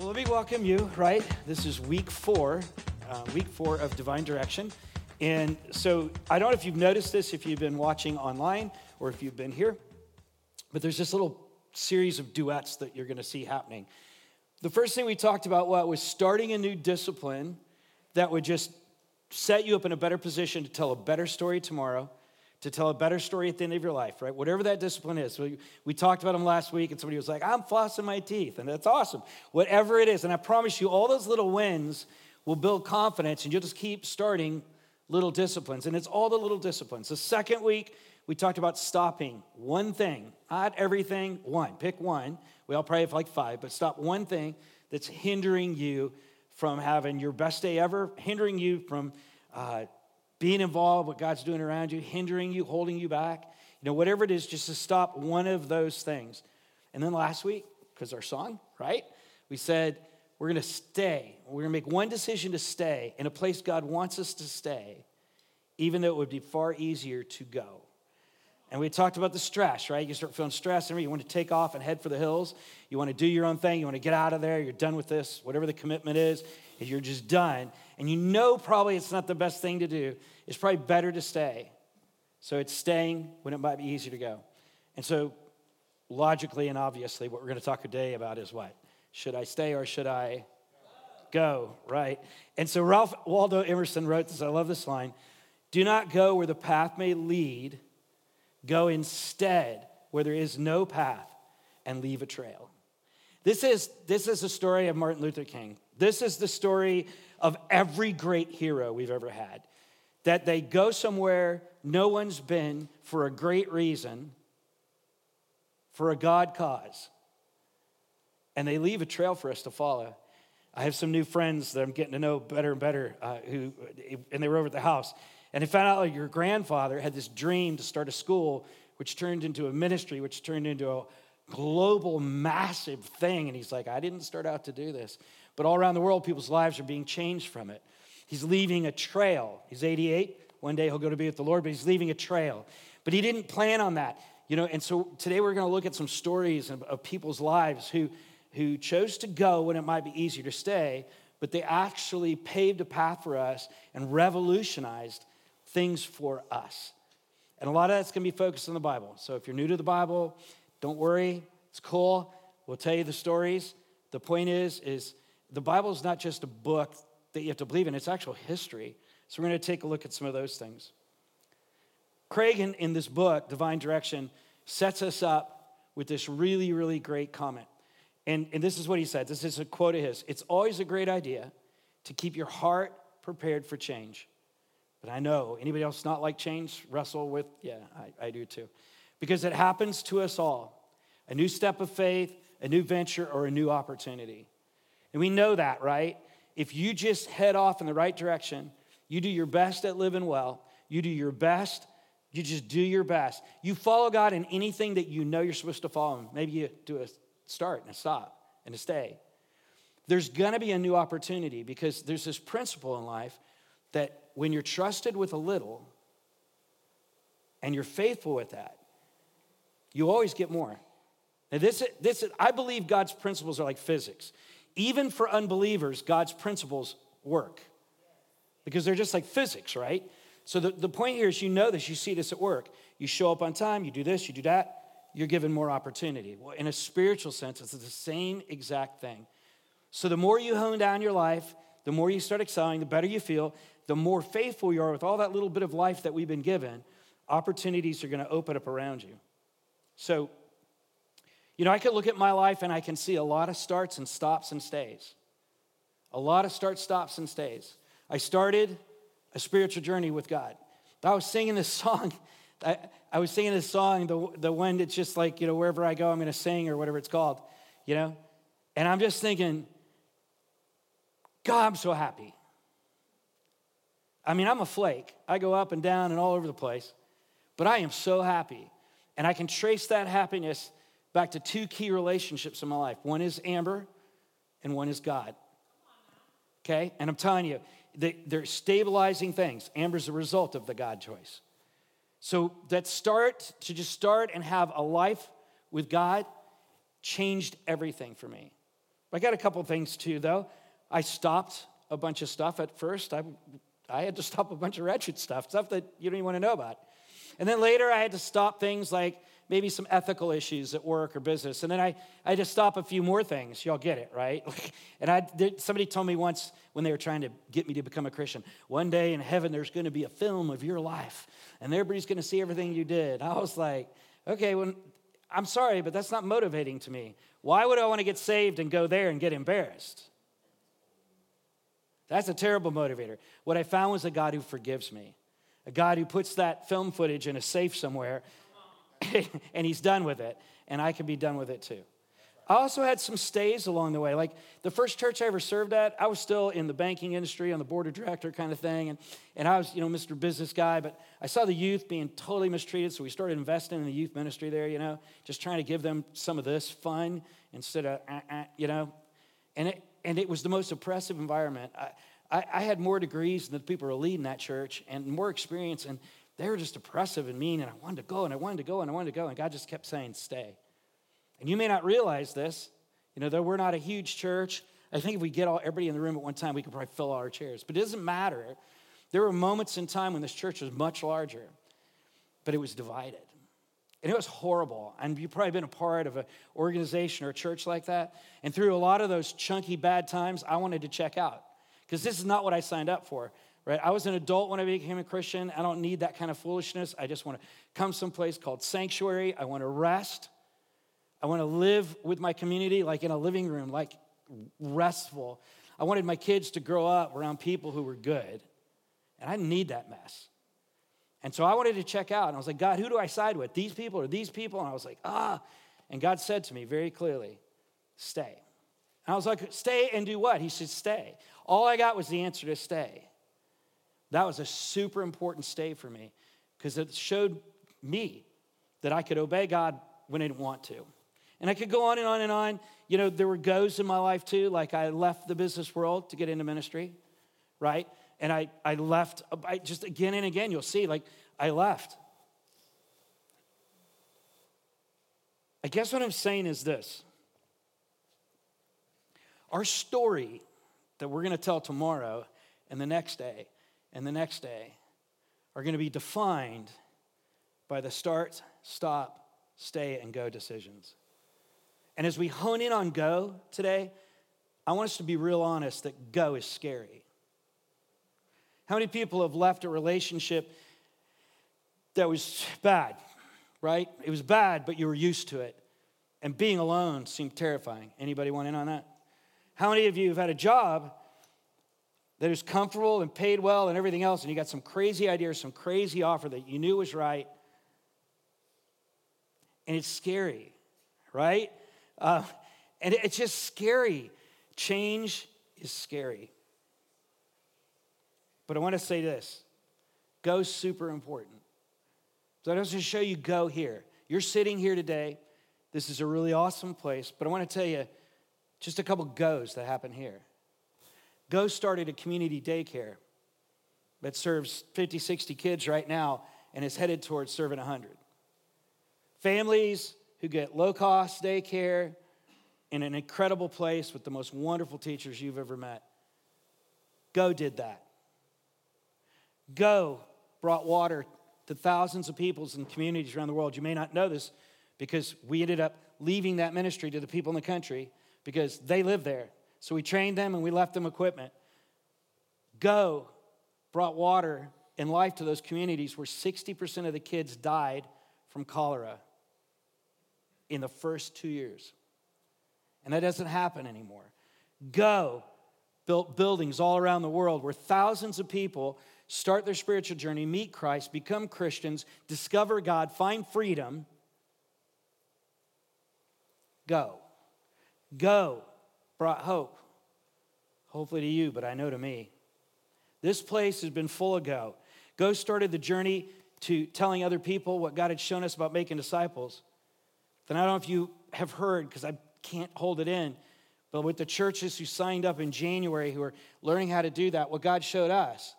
Well, let me welcome you, right? This is week four, uh, week four of Divine Direction. And so I don't know if you've noticed this, if you've been watching online or if you've been here, but there's this little series of duets that you're going to see happening. The first thing we talked about was starting a new discipline that would just set you up in a better position to tell a better story tomorrow to tell a better story at the end of your life, right? Whatever that discipline is. We, we talked about them last week, and somebody was like, I'm flossing my teeth, and that's awesome. Whatever it is. And I promise you, all those little wins will build confidence, and you'll just keep starting little disciplines. And it's all the little disciplines. The second week, we talked about stopping one thing, not everything, one. Pick one. We all probably have like five, but stop one thing that's hindering you from having your best day ever, hindering you from. Uh, being involved, what God's doing around you, hindering you, holding you back, you know, whatever it is, just to stop one of those things. And then last week, because our song, right? We said we're going to stay. We're going to make one decision to stay in a place God wants us to stay, even though it would be far easier to go. And we talked about the stress, right? You start feeling stressed, and you want to take off and head for the hills. You want to do your own thing. You want to get out of there. You're done with this, whatever the commitment is. You're just done. And you know probably it's not the best thing to do. It's probably better to stay. So it's staying when it might be easier to go. And so, logically and obviously, what we're going to talk today about is what? Should I stay or should I go? Right? And so, Ralph Waldo Emerson wrote this. I love this line Do not go where the path may lead Go instead where there is no path and leave a trail. This is, this is the story of Martin Luther King. This is the story of every great hero we've ever had. That they go somewhere no one's been for a great reason, for a God cause, and they leave a trail for us to follow. I have some new friends that I'm getting to know better and better, uh, who, and they were over at the house, and they found out like your grandfather had this dream to start a school, which turned into a ministry, which turned into a global, massive thing. And he's like, I didn't start out to do this. But all around the world, people's lives are being changed from it. He's leaving a trail. He's 88. One day he'll go to be with the Lord, but he's leaving a trail. But he didn't plan on that. You know, and so today we're going to look at some stories of, of people's lives who, who chose to go when it might be easier to stay, but they actually paved a path for us and revolutionized things for us. And a lot of that's going to be focused on the Bible. So if you're new to the Bible, don't worry. It's cool. We'll tell you the stories. The point is, is the Bible is not just a book that you have to believe in, it's actual history. So we're going to take a look at some of those things. Craig, in, in this book, Divine Direction, sets us up with this really, really great comment. And, and this is what he said. This is a quote of his. It's always a great idea to keep your heart prepared for change. But I know anybody else not like change wrestle with, yeah, I, I do too. Because it happens to us all a new step of faith, a new venture, or a new opportunity. And we know that, right? If you just head off in the right direction, you do your best at living well, you do your best, you just do your best. You follow God in anything that you know you're supposed to follow Him. Maybe you do a start and a stop and a stay. There's gonna be a new opportunity because there's this principle in life that when you're trusted with a little and you're faithful with that, you always get more. Now, this, this, I believe God's principles are like physics. Even for unbelievers, God's principles work because they're just like physics, right? So the, the point here is you know this, you see this at work. You show up on time, you do this, you do that, you're given more opportunity. Well, in a spiritual sense, it's the same exact thing. So the more you hone down your life, the more you start excelling, the better you feel, the more faithful you are with all that little bit of life that we've been given, opportunities are going to open up around you. So, you know, I could look at my life and I can see a lot of starts and stops and stays. A lot of starts, stops, and stays. I started a spiritual journey with God. I was singing this song. I, I was singing this song, the, the one that's just like, you know, wherever I go, I'm going to sing or whatever it's called, you know? And I'm just thinking, God, I'm so happy. I mean, I'm a flake. I go up and down and all over the place, but I am so happy. And I can trace that happiness back to two key relationships in my life one is Amber, and one is God. Okay? And I'm telling you, they're stabilizing things. Amber's a result of the God choice. So that start to just start and have a life with God changed everything for me. I got a couple things too, though. I stopped a bunch of stuff at first. I, I had to stop a bunch of wretched stuff, stuff that you don't even want to know about. And then later, I had to stop things like maybe some ethical issues at work or business. And then I, I to stop a few more things. Y'all get it, right? and I somebody told me once when they were trying to get me to become a Christian, one day in heaven, there's going to be a film of your life, and everybody's going to see everything you did. I was like, okay, well, I'm sorry, but that's not motivating to me. Why would I want to get saved and go there and get embarrassed? That's a terrible motivator. What I found was a God who forgives me, a God who puts that film footage in a safe somewhere and he's done with it, and I can be done with it too. I also had some stays along the way. Like the first church I ever served at, I was still in the banking industry on the board of director kind of thing. And, and I was, you know, Mr. Business Guy, but I saw the youth being totally mistreated. So we started investing in the youth ministry there, you know, just trying to give them some of this fun instead of, uh, uh, you know. And it, and it was the most oppressive environment. I, I, I had more degrees than the people who were leading that church and more experience. And they were just oppressive and mean. And I wanted to go and I wanted to go and I wanted to go. And God just kept saying, stay. And you may not realize this, you know, though we're not a huge church, I think if we get all everybody in the room at one time, we could probably fill all our chairs. But it doesn't matter. There were moments in time when this church was much larger, but it was divided. And it was horrible. And you've probably been a part of an organization or a church like that. And through a lot of those chunky bad times, I wanted to check out because this is not what I signed up for. Right? I was an adult when I became a Christian. I don't need that kind of foolishness. I just want to come someplace called sanctuary. I want to rest. I want to live with my community like in a living room, like restful. I wanted my kids to grow up around people who were good. And I didn't need that mess. And so I wanted to check out. And I was like, God, who do I side with? These people or these people? And I was like, ah. And God said to me very clearly, stay. And I was like, stay and do what? He said, stay. All I got was the answer to stay. That was a super important stay for me because it showed me that I could obey God when I didn't want to. And I could go on and on and on. You know, there were goes in my life too. Like I left the business world to get into ministry, right? And I, I left, I just again and again, you'll see, like I left. I guess what I'm saying is this our story that we're going to tell tomorrow and the next day and the next day are going to be defined by the start, stop, stay, and go decisions. And as we hone in on go today, I want us to be real honest that go is scary. How many people have left a relationship that was bad, right? It was bad, but you were used to it. And being alone seemed terrifying. Anybody want in on that? How many of you have had a job that is comfortable and paid well and everything else, and you got some crazy idea, or some crazy offer that you knew was right, and it's scary, right? Uh, and it's just scary. Change is scary. But I want to say this go super important. So I just want to show you go here. You're sitting here today. This is a really awesome place, but I want to tell you just a couple goes that happen here. Go started a community daycare that serves 50, 60 kids right now and is headed towards serving 100. Families who get low cost daycare in an incredible place with the most wonderful teachers you've ever met. Go did that. Go brought water to thousands of peoples and communities around the world. You may not know this because we ended up leaving that ministry to the people in the country because they live there. So we trained them and we left them equipment. Go brought water and life to those communities where 60% of the kids died from cholera in the first two years. And that doesn't happen anymore. Go built buildings all around the world where thousands of people start their spiritual journey, meet Christ, become Christians, discover God, find freedom. Go. Go brought hope. Hopefully to you, but I know to me. This place has been full of go. Go started the journey to telling other people what God had shown us about making disciples. Then I don't know if you have heard, because I can't hold it in, but with the churches who signed up in January who are learning how to do that, what God showed us,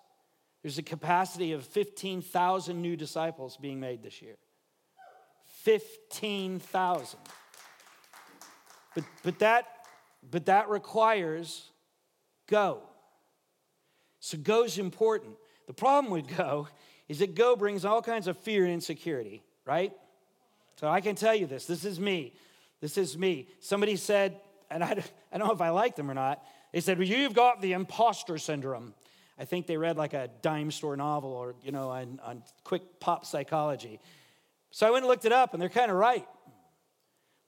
there's a capacity of 15,000 new disciples being made this year. 15,000. But, but that but that requires go. So go's important. The problem with go is that go brings all kinds of fear and insecurity, right? So I can tell you this. This is me. This is me. Somebody said, and I, I don't know if I like them or not, they said, well, you've got the imposter syndrome. I think they read like a dime store novel or, you know, on, on quick pop psychology. So I went and looked it up, and they're kind of right.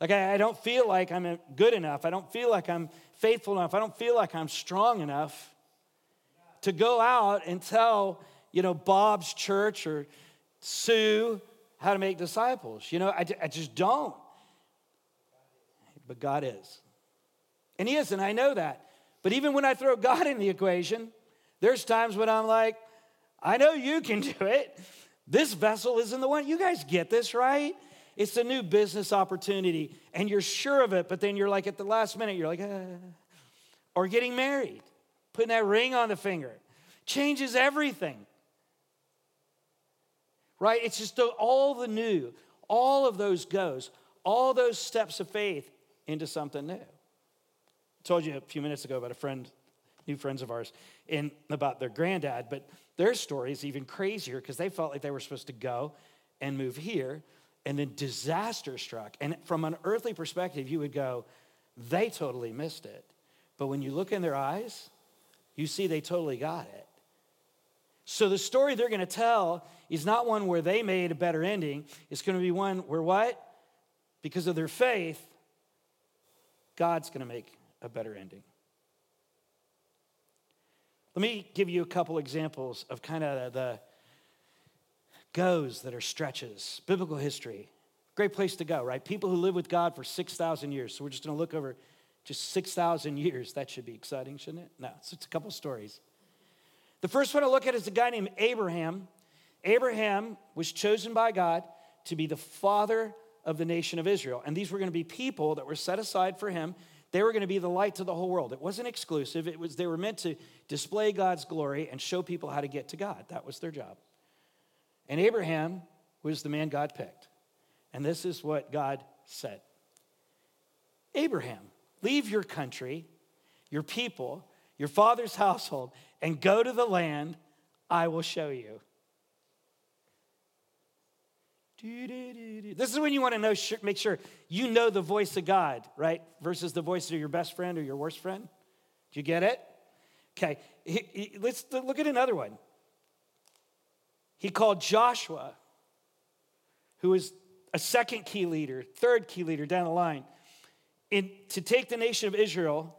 Like, I, I don't feel like I'm uh, good enough. I don't feel like I'm faithful enough. I don't feel like I'm strong enough to go out and tell, you know, Bob's church or Sue how to make disciples. You know, I, I just don't. But God is. And He is, and I know that. But even when I throw God in the equation, there's times when I'm like, I know you can do it. This vessel isn't the one. You guys get this, right? It's a new business opportunity, and you're sure of it, but then you're like at the last minute, you're like, ah. or getting married, putting that ring on the finger changes everything. Right? It's just all the new, all of those goes, all those steps of faith into something new. I told you a few minutes ago about a friend, new friends of ours, in about their granddad, but their story is even crazier because they felt like they were supposed to go and move here, and then disaster struck. And from an earthly perspective, you would go, they totally missed it. But when you look in their eyes, you see they totally got it. So the story they're going to tell is not one where they made a better ending. It's going to be one where what? Because of their faith, God's going to make a better ending. Let me give you a couple examples of kind of the goes that are stretches. Biblical history, great place to go, right? People who live with God for 6,000 years. So we're just going to look over just 6,000 years. That should be exciting, shouldn't it? No, it's just a couple stories. The first one to look at is a guy named Abraham. Abraham was chosen by God to be the father of the nation of Israel. And these were going to be people that were set aside for him. They were going to be the light to the whole world. It wasn't exclusive. It was they were meant to display God's glory and show people how to get to God. That was their job. And Abraham was the man God picked. And this is what God said. Abraham, leave your country, your people, your father's household, and go to the land I will show you. This is when you want to know, make sure you know the voice of God, right? Versus the voice of your best friend or your worst friend. Do you get it? Okay, let's look at another one. He called Joshua, who was a second key leader, third key leader down the line, in, to take the nation of Israel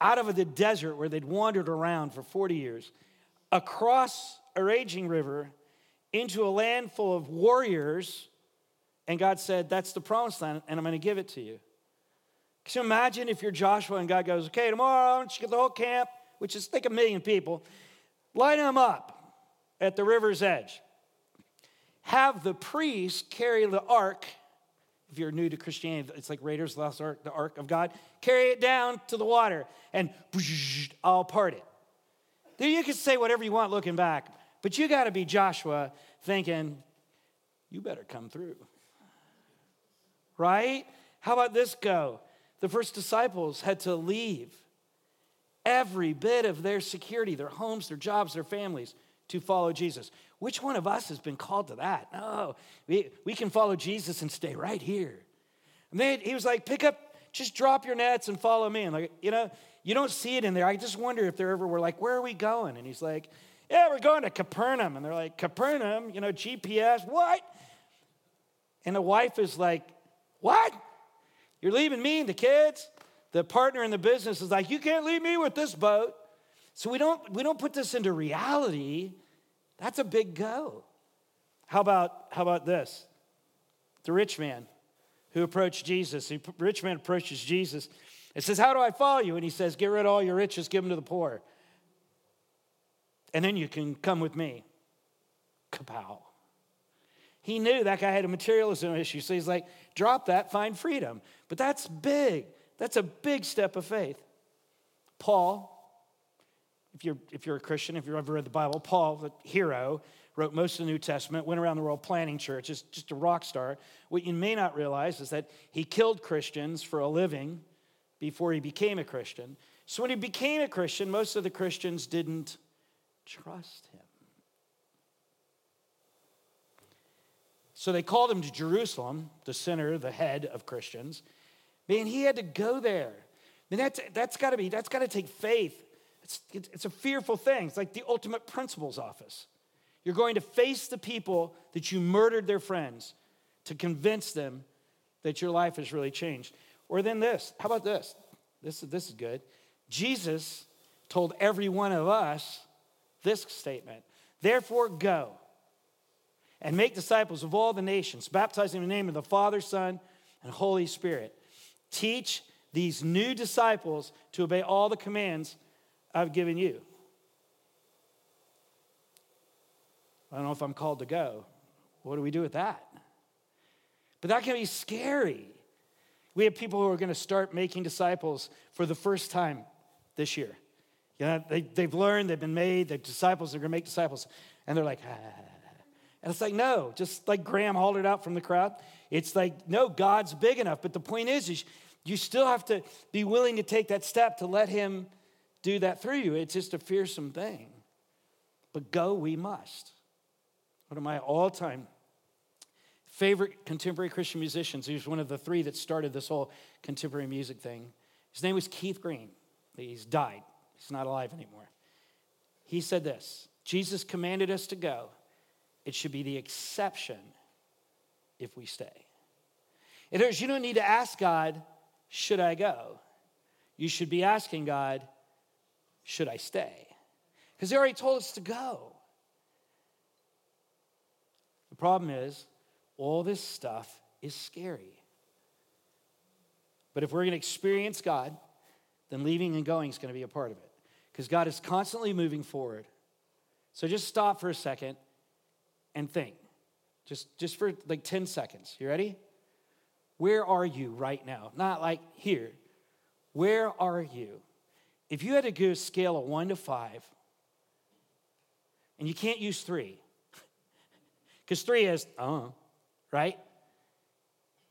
out of the desert where they'd wandered around for 40 years, across a raging river into a land full of warriors. And God said, That's the promised land, and I'm going to give it to you. Can you imagine if you're Joshua and God goes, Okay, tomorrow, I want you to get the whole camp, which is like a million people, line them up at the river's edge. Have the priests carry the ark if you're new to Christianity, it's like Raiders Lost Ark, the Ark of God. Carry it down to the water and I'll part it. Then you can say whatever you want looking back, but you got to be Joshua thinking, you better come through. Right? How about this go? The first disciples had to leave every bit of their security, their homes, their jobs, their families to follow Jesus. Which one of us has been called to that? No, we, we can follow Jesus and stay right here. And then he was like, pick up, just drop your nets and follow me. And like, you know, you don't see it in there. I just wonder if there ever were like, where are we going? And he's like, yeah, we're going to Capernaum. And they're like, Capernaum, you know, GPS, what? And the wife is like, what? You're leaving me and the kids? The partner in the business is like, you can't leave me with this boat. So we don't, we don't put this into reality. That's a big go. How about, how about this? The rich man who approached Jesus. The rich man approaches Jesus and says, How do I follow you? And he says, Get rid of all your riches, give them to the poor. And then you can come with me. Kapow. He knew that guy had a materialism issue. So he's like, Drop that, find freedom. But that's big. That's a big step of faith. Paul, if you're, if you're a Christian, if you've ever read the Bible, Paul, the hero, wrote most of the New Testament, went around the world planting churches, just a rock star. What you may not realize is that he killed Christians for a living before he became a Christian. So when he became a Christian, most of the Christians didn't trust him. So they called him to Jerusalem, the center, the head of Christians. Man, he had to go there. I mean, that's, that's got to be, that's got to take faith. It's, it's a fearful thing. It's like the ultimate principal's office. You're going to face the people that you murdered their friends to convince them that your life has really changed. Or then this. How about this? This, this is good. Jesus told every one of us this statement Therefore, go and make disciples of all the nations, baptizing in the name of the Father, Son, and Holy Spirit. Teach these new disciples to obey all the commands I've given you. I don't know if I'm called to go. What do we do with that? But that can be scary. We have people who are going to start making disciples for the first time this year. You know, they, they've learned, they've been made, they're disciples, they're going to make disciples. And they're like, ah. And it's like, no, just like Graham hollered out from the crowd. It's like, no, God's big enough. But the point is, is you still have to be willing to take that step to let Him do that through you. It's just a fearsome thing. But go we must. One of my all time favorite contemporary Christian musicians, he was one of the three that started this whole contemporary music thing. His name was Keith Green. He's died, he's not alive anymore. He said this Jesus commanded us to go, it should be the exception if we stay. Other words, you don't need to ask God, should I go? You should be asking God, should I stay? Because He already told us to go. The problem is, all this stuff is scary. But if we're going to experience God, then leaving and going is going to be a part of it. Because God is constantly moving forward. So just stop for a second and think. Just, just for like 10 seconds. You ready? Where are you right now? Not like here. Where are you? If you had to go scale of one to five, and you can't use three, because three is, uh, right?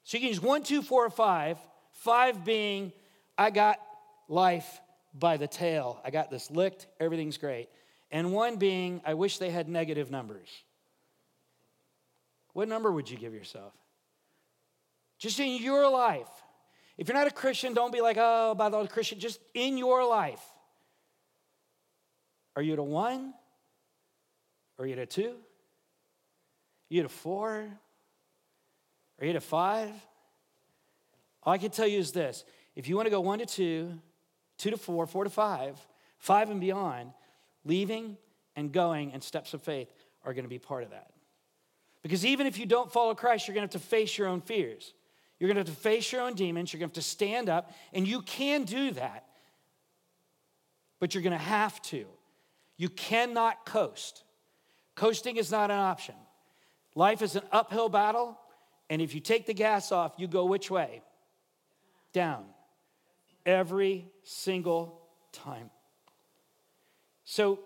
So you can use one, two, four, five. Five being, I got life by the tail. I got this licked, everything's great. And one being, I wish they had negative numbers. What number would you give yourself? Just in your life. If you're not a Christian, don't be like, oh, about the Christian. Just in your life. Are you at a one? Are you at a two? Are you at a four? Are you at a five? All I can tell you is this if you want to go one to two, two to four, four to five, five and beyond, leaving and going and steps of faith are going to be part of that. Because even if you don't follow Christ, you're going to have to face your own fears. You're going to have to face your own demons. You're going to have to stand up, and you can do that. But you're going to have to. You cannot coast. Coasting is not an option. Life is an uphill battle, and if you take the gas off, you go which way? Down. Every single time. So,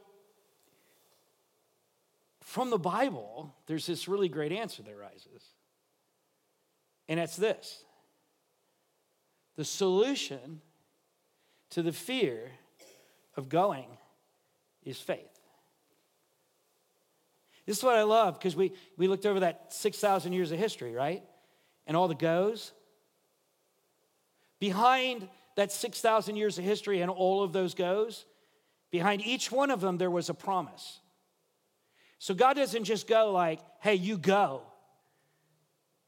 from the Bible, there's this really great answer that rises. And it's this the solution to the fear of going is faith. This is what I love because we, we looked over that 6,000 years of history, right? And all the goes. Behind that 6,000 years of history and all of those goes, behind each one of them, there was a promise. So God doesn't just go like, hey, you go.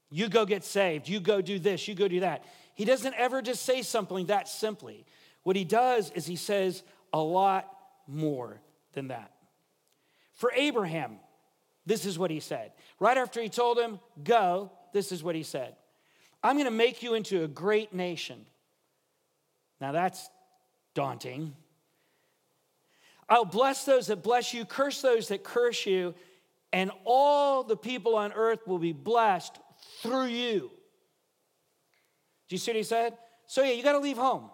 You go get saved. You go do this. You go do that. He doesn't ever just say something that simply. What he does is he says a lot more than that. For Abraham, this is what he said. Right after he told him, Go, this is what he said I'm going to make you into a great nation. Now that's daunting. I'll bless those that bless you, curse those that curse you, and all the people on earth will be blessed through you. Do you see what he said? So, yeah, you got to leave home,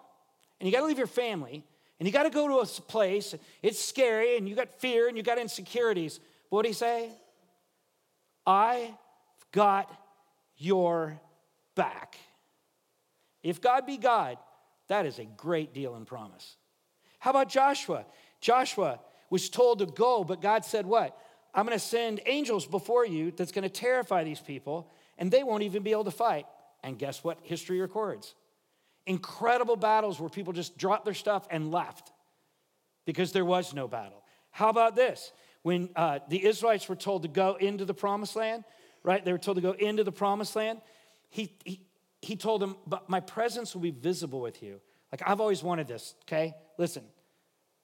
and you got to leave your family, and you got to go to a place. It's scary, and you got fear, and you got insecurities. But what did he say? I've got your back. If God be God, That is a great deal in promise. How about Joshua? Joshua was told to go, but God said, What? I'm going to send angels before you that's going to terrify these people, and they won't even be able to fight. And guess what history records? Incredible battles where people just dropped their stuff and left because there was no battle. How about this? When uh, the Israelites were told to go into the promised land, right? They were told to go into the promised land. He, he, he told them, But my presence will be visible with you. Like, I've always wanted this, okay? Listen,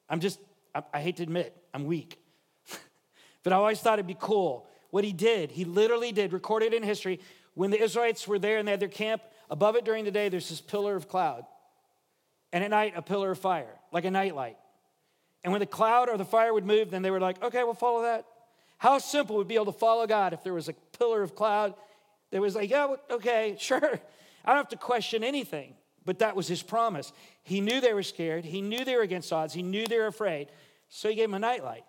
I'm just, I, I hate to admit, I'm weak. but I always thought it'd be cool. What he did, he literally did, recorded in history, when the Israelites were there and they had their camp, above it during the day, there's this pillar of cloud. And at night, a pillar of fire, like a nightlight. And when the cloud or the fire would move, then they were like, okay, we'll follow that. How simple would be able to follow God if there was a pillar of cloud that was like, yeah, okay, sure. I don't have to question anything. But that was his promise. He knew they were scared. He knew they were against odds. He knew they were afraid. So he gave them a nightlight.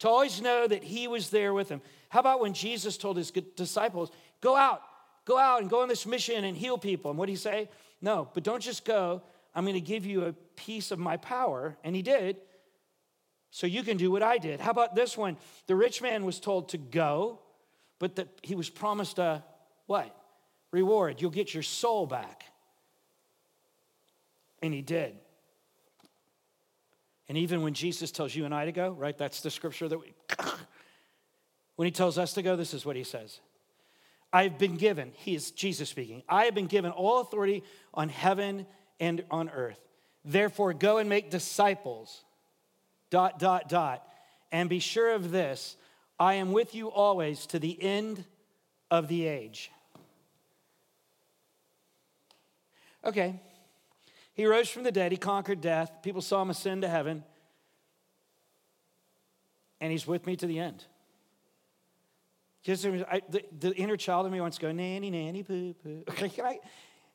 To always know that he was there with them. How about when Jesus told his disciples, go out, go out and go on this mission and heal people? And what did he say? No, but don't just go. I'm going to give you a piece of my power. And he did. So you can do what I did. How about this one? The rich man was told to go, but that he was promised a what? Reward. You'll get your soul back. And he did. And even when Jesus tells you and I to go, right? That's the scripture that we. when he tells us to go, this is what he says I've been given, he is Jesus speaking, I have been given all authority on heaven and on earth. Therefore, go and make disciples, dot, dot, dot. And be sure of this I am with you always to the end of the age. Okay. He rose from the dead, he conquered death. People saw him ascend to heaven. And he's with me to the end. Just, I, the, the, inner child of me wants to go, nanny, nanny, poo, poo.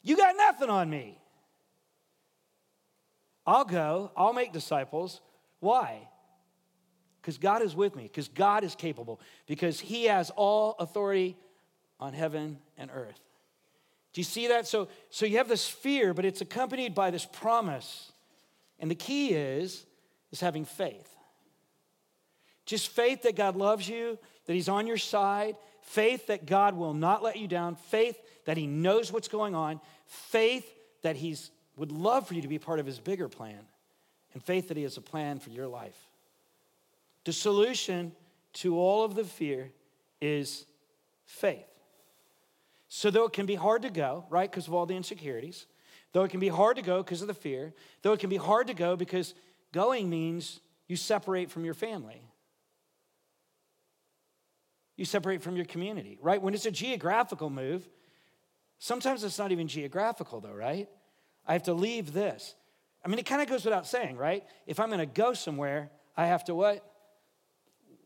You got nothing on me. I'll go, I'll make disciples. Why? Because God is with me, because God is capable, because He has all authority on heaven and earth. Do you see that? So, so you have this fear, but it's accompanied by this promise. And the key is, is having faith. Just faith that God loves you, that He's on your side, faith that God will not let you down, faith that He knows what's going on, faith that He would love for you to be part of His bigger plan, and faith that He has a plan for your life. The solution to all of the fear is faith. So, though it can be hard to go, right, because of all the insecurities, though it can be hard to go because of the fear, though it can be hard to go because going means you separate from your family, you separate from your community, right? When it's a geographical move, sometimes it's not even geographical, though, right? I have to leave this. I mean, it kind of goes without saying, right? If I'm going to go somewhere, I have to what?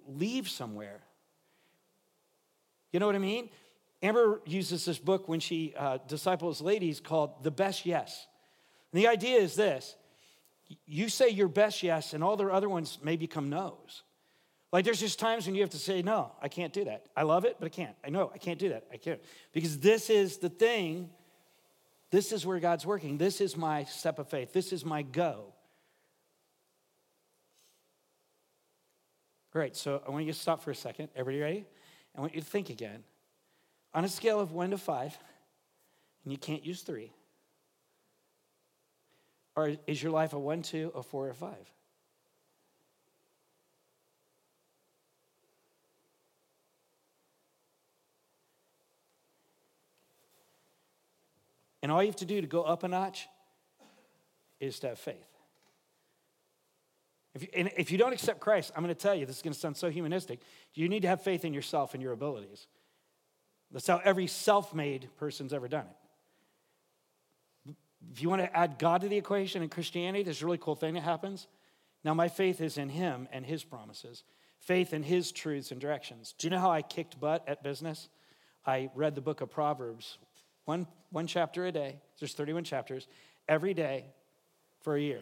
Leave somewhere. You know what I mean? Amber uses this book when she uh, disciples ladies called The Best Yes. And the idea is this you say your best yes, and all the other ones may become no's. Like there's just times when you have to say, no, I can't do that. I love it, but I can't. I know I can't do that. I can't. Because this is the thing, this is where God's working. This is my step of faith. This is my go. All right, so I want you to stop for a second. Everybody ready? I want you to think again. On a scale of one to five, and you can't use three, or is your life a one, two, a four, or five? And all you have to do to go up a notch is to have faith. If you, and if you don't accept Christ, I'm going to tell you, this is going to sound so humanistic. You need to have faith in yourself and your abilities. That's how every self made person's ever done it. If you want to add God to the equation in Christianity, there's a really cool thing that happens. Now, my faith is in Him and His promises, faith in His truths and directions. Do you know how I kicked butt at business? I read the book of Proverbs, one, one chapter a day. There's 31 chapters, every day for a year.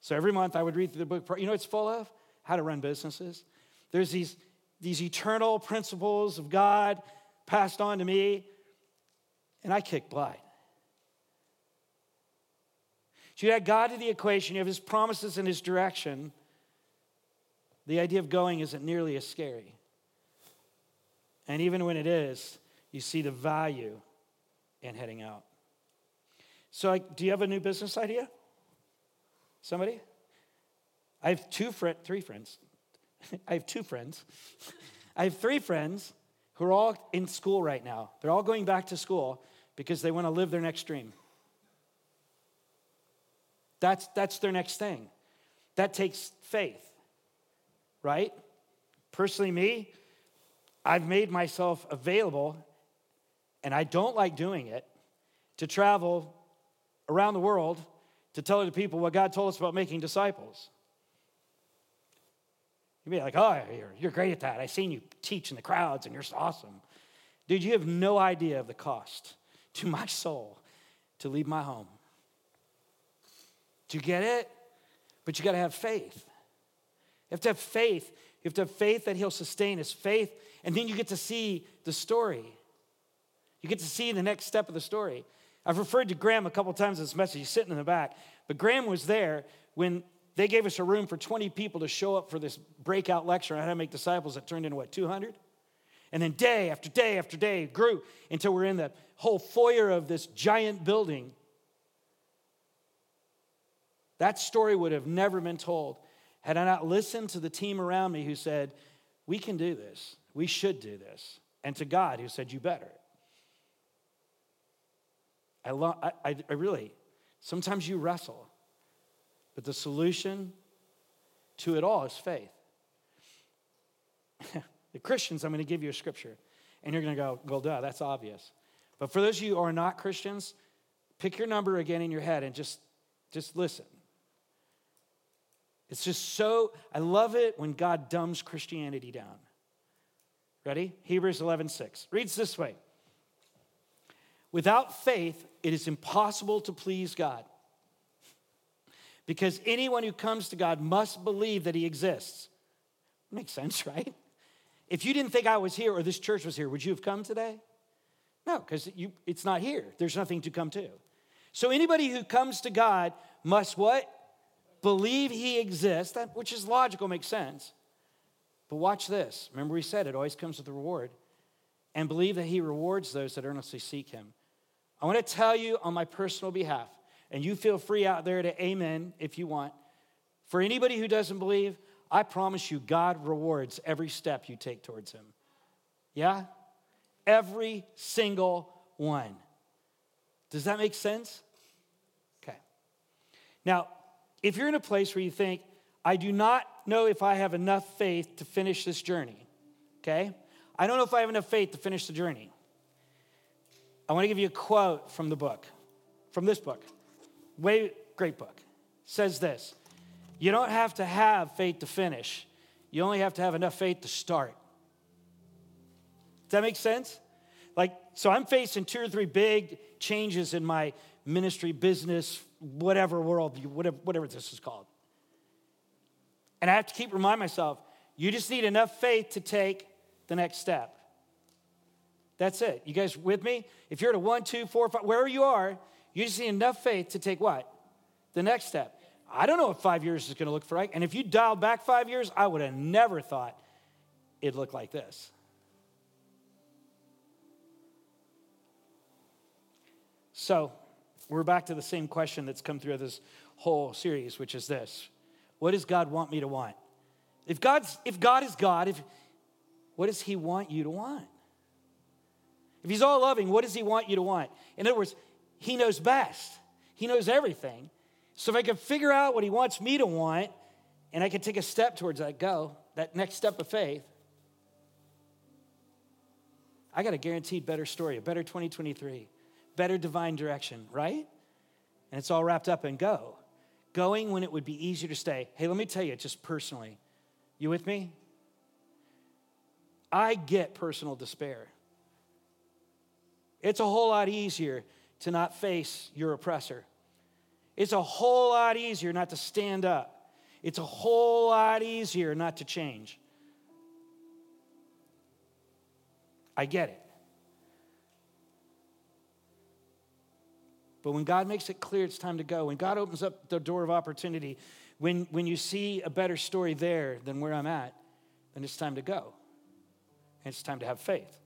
So every month I would read through the book. You know it's full of? How to run businesses. There's these, these eternal principles of God passed on to me, and I kicked blind. So you add God to the equation, you have his promises and his direction. The idea of going isn't nearly as scary. And even when it is, you see the value in heading out. So, like, do you have a new business idea? Somebody? I have two friends, three friends. I have two friends. I have three friends who are all in school right now. They're all going back to school because they want to live their next dream. That's, that's their next thing. That takes faith, right? Personally, me, I've made myself available, and I don't like doing it, to travel around the world to tell the people what God told us about making disciples. You'd be like, oh, you're, you're great at that. I've seen you teach in the crowds, and you're awesome. Dude, you have no idea of the cost to my soul to leave my home. Do you get it? But you got to have faith. You have to have faith. You have to have faith that He'll sustain His faith, and then you get to see the story. You get to see the next step of the story. I've referred to Graham a couple times in this message. He's sitting in the back. But Graham was there when they gave us a room for 20 people to show up for this breakout lecture on how to make disciples that turned into what, 200? And then day after day after day grew until we're in the whole foyer of this giant building. That story would have never been told had I not listened to the team around me who said, We can do this. We should do this. And to God who said, You better. I, lo- I, I really, sometimes you wrestle, but the solution to it all is faith. the Christians, I'm going to give you a scripture, and you're going to go, well, duh, that's obvious. But for those of you who are not Christians, pick your number again in your head and just, just listen. It's just so, I love it when God dumbs Christianity down. Ready? Hebrews 11, 6. Reads this way. Without faith, it is impossible to please God. Because anyone who comes to God must believe that He exists. Makes sense, right? If you didn't think I was here or this church was here, would you have come today? No, because it's not here. There's nothing to come to. So anybody who comes to God must what? Believe He exists, that, which is logical, makes sense. But watch this. Remember, we said it always comes with a reward. And believe that He rewards those that earnestly seek Him. I want to tell you on my personal behalf, and you feel free out there to amen if you want. For anybody who doesn't believe, I promise you, God rewards every step you take towards Him. Yeah? Every single one. Does that make sense? Okay. Now, if you're in a place where you think, I do not know if I have enough faith to finish this journey, okay? I don't know if I have enough faith to finish the journey. I want to give you a quote from the book, from this book. Way great book. Says this You don't have to have faith to finish, you only have to have enough faith to start. Does that make sense? Like, so I'm facing two or three big changes in my ministry, business, whatever world, whatever, whatever this is called. And I have to keep reminding myself, you just need enough faith to take the next step. That's it. You guys with me? If you're at a one, two, four, five, wherever you are, you just need enough faith to take what? The next step. I don't know what five years is going to look for. And if you dial back five years, I would have never thought it'd look like this. So, we're back to the same question that's come through this whole series, which is this What does God want me to want? If, God's, if God is God, if, what does He want you to want? If he's all loving, what does he want you to want? In other words, he knows best, he knows everything. So if I can figure out what he wants me to want, and I can take a step towards that go, that next step of faith, I got a guaranteed better story, a better 2023, better divine direction, right? And it's all wrapped up in go. Going when it would be easier to stay. Hey, let me tell you, just personally, you with me? I get personal despair. It's a whole lot easier to not face your oppressor. It's a whole lot easier not to stand up. It's a whole lot easier not to change. I get it. But when God makes it clear it's time to go, when God opens up the door of opportunity, when, when you see a better story there than where I'm at, then it's time to go. And it's time to have faith.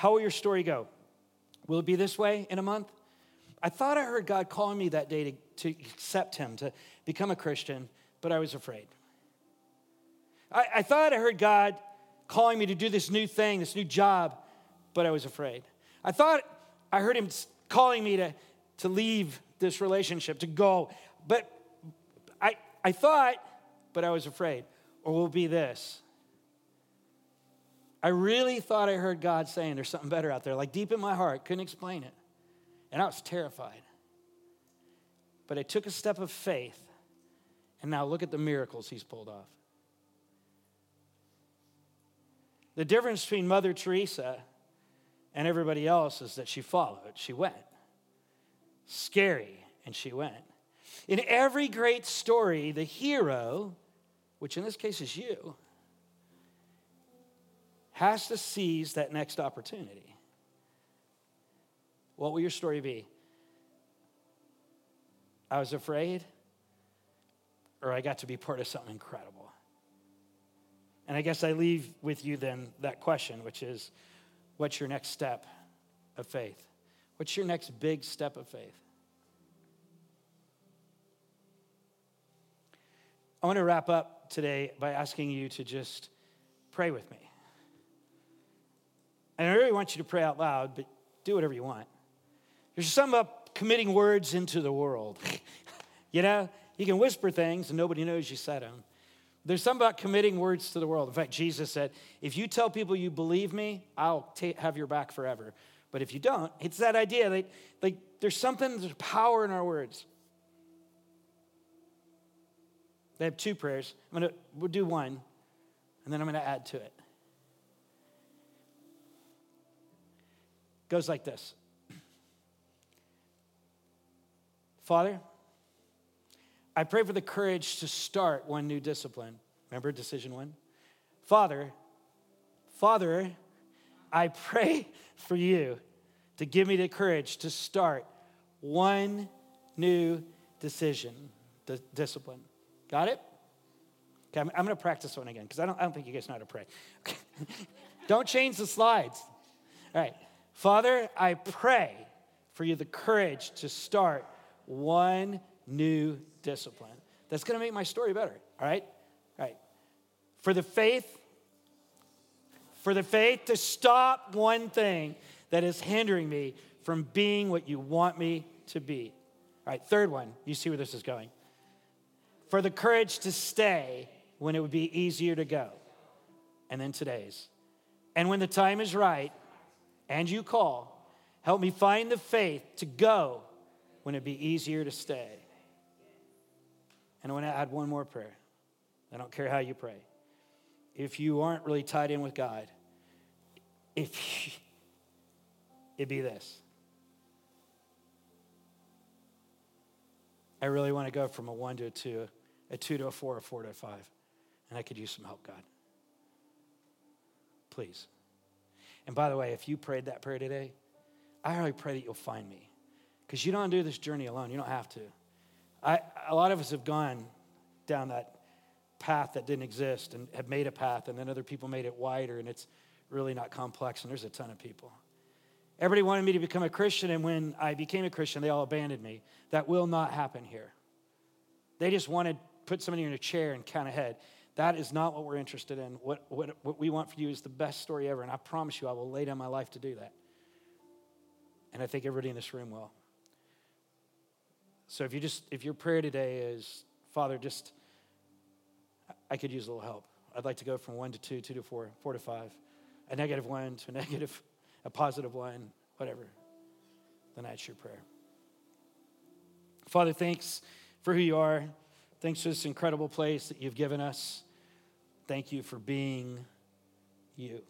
How will your story go? Will it be this way in a month? I thought I heard God calling me that day to, to accept Him, to become a Christian, but I was afraid. I, I thought I heard God calling me to do this new thing, this new job, but I was afraid. I thought I heard Him calling me to, to leave this relationship, to go, but I, I thought, but I was afraid. Or will be this. I really thought I heard God saying there's something better out there, like deep in my heart, couldn't explain it. And I was terrified. But I took a step of faith, and now look at the miracles he's pulled off. The difference between Mother Teresa and everybody else is that she followed, she went. Scary, and she went. In every great story, the hero, which in this case is you, has to seize that next opportunity. What will your story be? I was afraid, or I got to be part of something incredible. And I guess I leave with you then that question, which is what's your next step of faith? What's your next big step of faith? I want to wrap up today by asking you to just pray with me. And I really want you to pray out loud, but do whatever you want. There's something about committing words into the world. you know, you can whisper things and nobody knows you said them. There's something about committing words to the world. In fact, Jesus said, if you tell people you believe me, I'll ta- have your back forever. But if you don't, it's that idea that like, there's something, there's power in our words. They have two prayers. I'm gonna we'll do one, and then I'm gonna add to it. Goes like this. Father, I pray for the courage to start one new discipline. Remember decision one? Father, Father, I pray for you to give me the courage to start one new decision, d- discipline. Got it? Okay, I'm, I'm to practice one again because I don't, I don't think you guys know how to pray. don't change the slides. All right. Father, I pray for you the courage to start one new discipline. That's going to make my story better, all right? All right. For the faith, for the faith to stop one thing that is hindering me from being what you want me to be. All right, third one. You see where this is going. For the courage to stay when it would be easier to go. And then today's. And when the time is right and you call, help me find the faith to go when it'd be easier to stay. And I want to add one more prayer. I don't care how you pray. If you aren't really tied in with God, if it'd be this. I really want to go from a one to a two, a two to a four, a four to a five. And I could use some help, God. Please. And by the way, if you prayed that prayer today, I really pray that you'll find me. Because you don't do this journey alone. You don't have to. I, a lot of us have gone down that path that didn't exist and have made a path, and then other people made it wider, and it's really not complex, and there's a ton of people. Everybody wanted me to become a Christian, and when I became a Christian, they all abandoned me. That will not happen here. They just wanted to put somebody in a chair and count ahead. That is not what we're interested in. What, what, what we want for you is the best story ever, and I promise you, I will lay down my life to do that. And I think everybody in this room will. So if you just if your prayer today is, Father, just I could use a little help. I'd like to go from one to two, two to four, four to five, a negative one to a negative, a positive one, whatever. Then that's your prayer. Father, thanks for who you are. Thanks for this incredible place that you've given us. Thank you for being you.